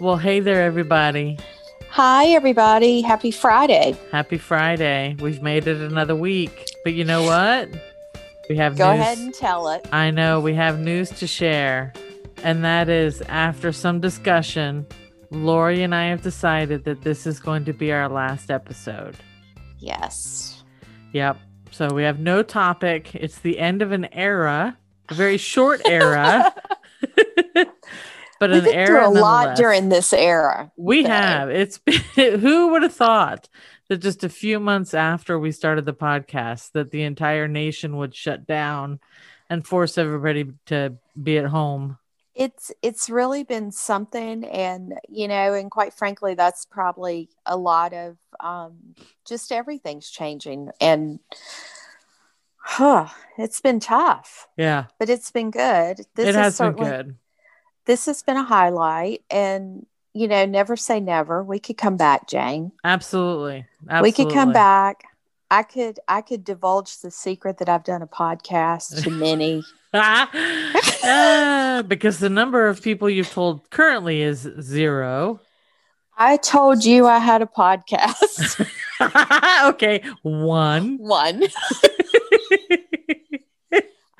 Well, hey there, everybody. Hi, everybody. Happy Friday. Happy Friday. We've made it another week. But you know what? We have Go news. ahead and tell it. I know we have news to share. And that is after some discussion, Lori and I have decided that this is going to be our last episode. Yes. Yep. So we have no topic. It's the end of an era, a very short era. but We've an been era a lot during this era. We have. It's been, who would have thought that just a few months after we started the podcast that the entire nation would shut down and force everybody to be at home. It's it's really been something, and you know, and quite frankly, that's probably a lot of um, just everything's changing, and huh, it's been tough, Yeah, but it's been good. This it has been good. This has been a highlight, and you know, never say never. We could come back, Jane. Absolutely. Absolutely. we could come back i could i could divulge the secret that i've done a podcast to many Ah, because the number of people you've told currently is zero. i told you i had a podcast okay, one. one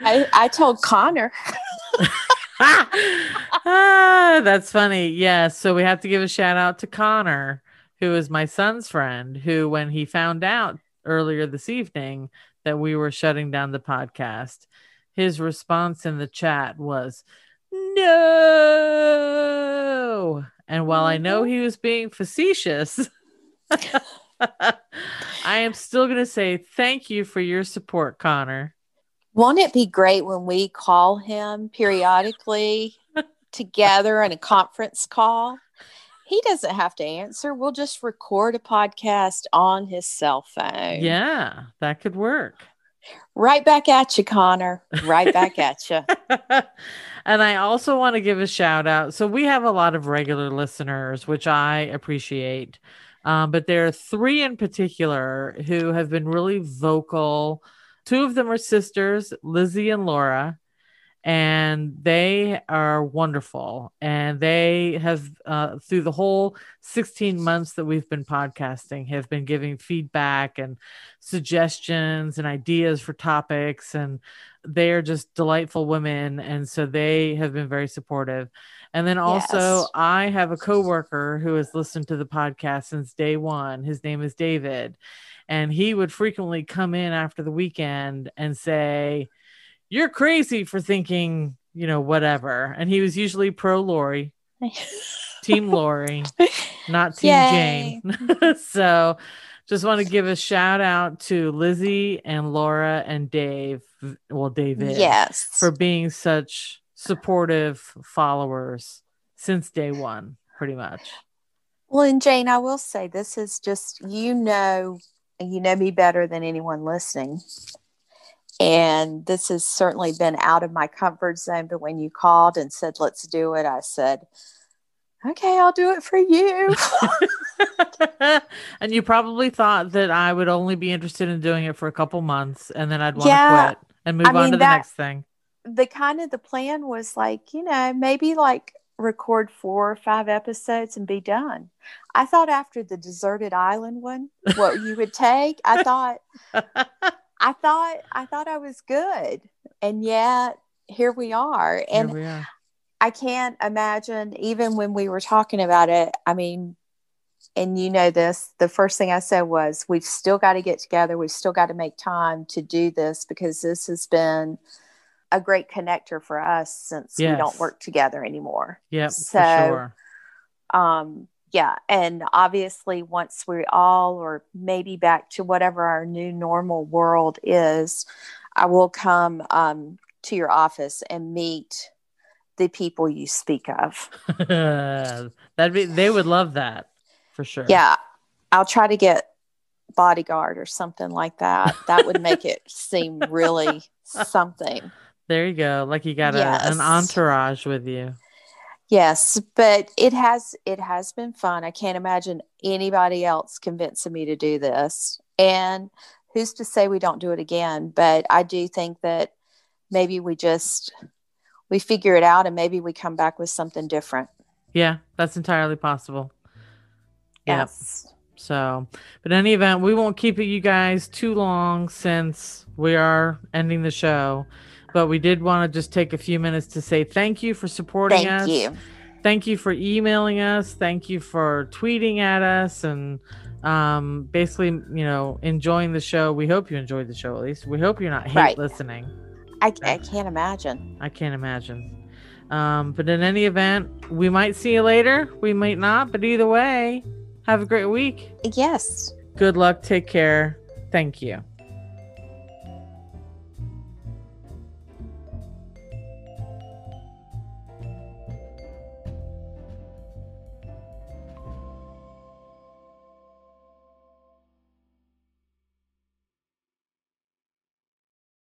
I, I told connor ah, that's funny. Yeah. So we have to give a shout out to Connor, who is my son's friend, who, when he found out earlier this evening that we were shutting down the podcast, his response in the chat was, No. And while I know he was being facetious, I am still going to say thank you for your support, Connor. won't it be great when we call him periodically together in a conference call he doesn't have to answer we'll just record a podcast on his cell phone Yeah, that could work. right back at you connor right back at you and I also want to give a shout out. So we have a lot of regular listeners, which I appreciate. Um, but there are three in particular who have been really vocal. Two of them are sisters, Lizzie and Laura, and they are wonderful. And they have, uh, through the whole 16 months that we've been podcasting, have been giving feedback and suggestions and ideas for topics. And they are just delightful women. And so they have been very supportive. And then also, Yes. I have a coworker who has listened to the podcast since day one. His name is David. And he would frequently come in after the weekend and say, You're crazy for thinking, you know, whatever. And he was usually pro Lori, team Lori, not team Yay. Jane. so just want to give a shout out to Lizzie and Laura and Dave. Well, David yes for being such supportive followers since day one, pretty much. Well, and Jane, I will say this is just you know, you know me better than anyone listening. And this has certainly been out of my comfort zone. But when you called and said, let's do it, I said, okay, I'll do it for you. and you probably thought that I would only be interested in doing it for a couple months and then I'd want to Yeah. quit and move I on mean, to the that- next thing. the kind of the plan was like, you know, maybe like record four or five episodes and be done. I thought after the deserted island one, what you would take, I thought I thought I thought I was good. And yet here we are. And we are. I can't imagine, even when we were talking about it. I mean, and you know this, the first thing I said was, we've still got to get together. We've still got to make time to do this because this has been a great connector for us since we don't work together anymore. Yep, So- for sure. Um, yeah. And obviously, once we all, or maybe back to whatever our new normal world is, I will come um, to your office and meet the people you speak of. That'd be they would love that for sure. Yeah, I'll try to get bodyguard or something like that. That would make it seem really something. There you go. Like you got a, Yes. an entourage with you. Yes, but it has it has been fun. I can't imagine anybody else convincing me to do this. And who's to say we don't do it again? But I do think that maybe we just we figure it out and maybe we come back with something different. Yeah, that's entirely possible. Yep. Yes. So, but in any event, we won't keep it you guys too long since we are ending the show. But we did want to just take a few minutes to say thank you for supporting Thank us. Thank you. Thank you for emailing us. Thank you for tweeting at us and um, basically, you know, enjoying the show. We hope you enjoyed the show at least. We hope you're not hate Right. listening. I, I can't imagine. I can't imagine. Um, but in any event, we might see you later. We might not. But either way, have a great week. Yes. Good luck. Take care. Thank you.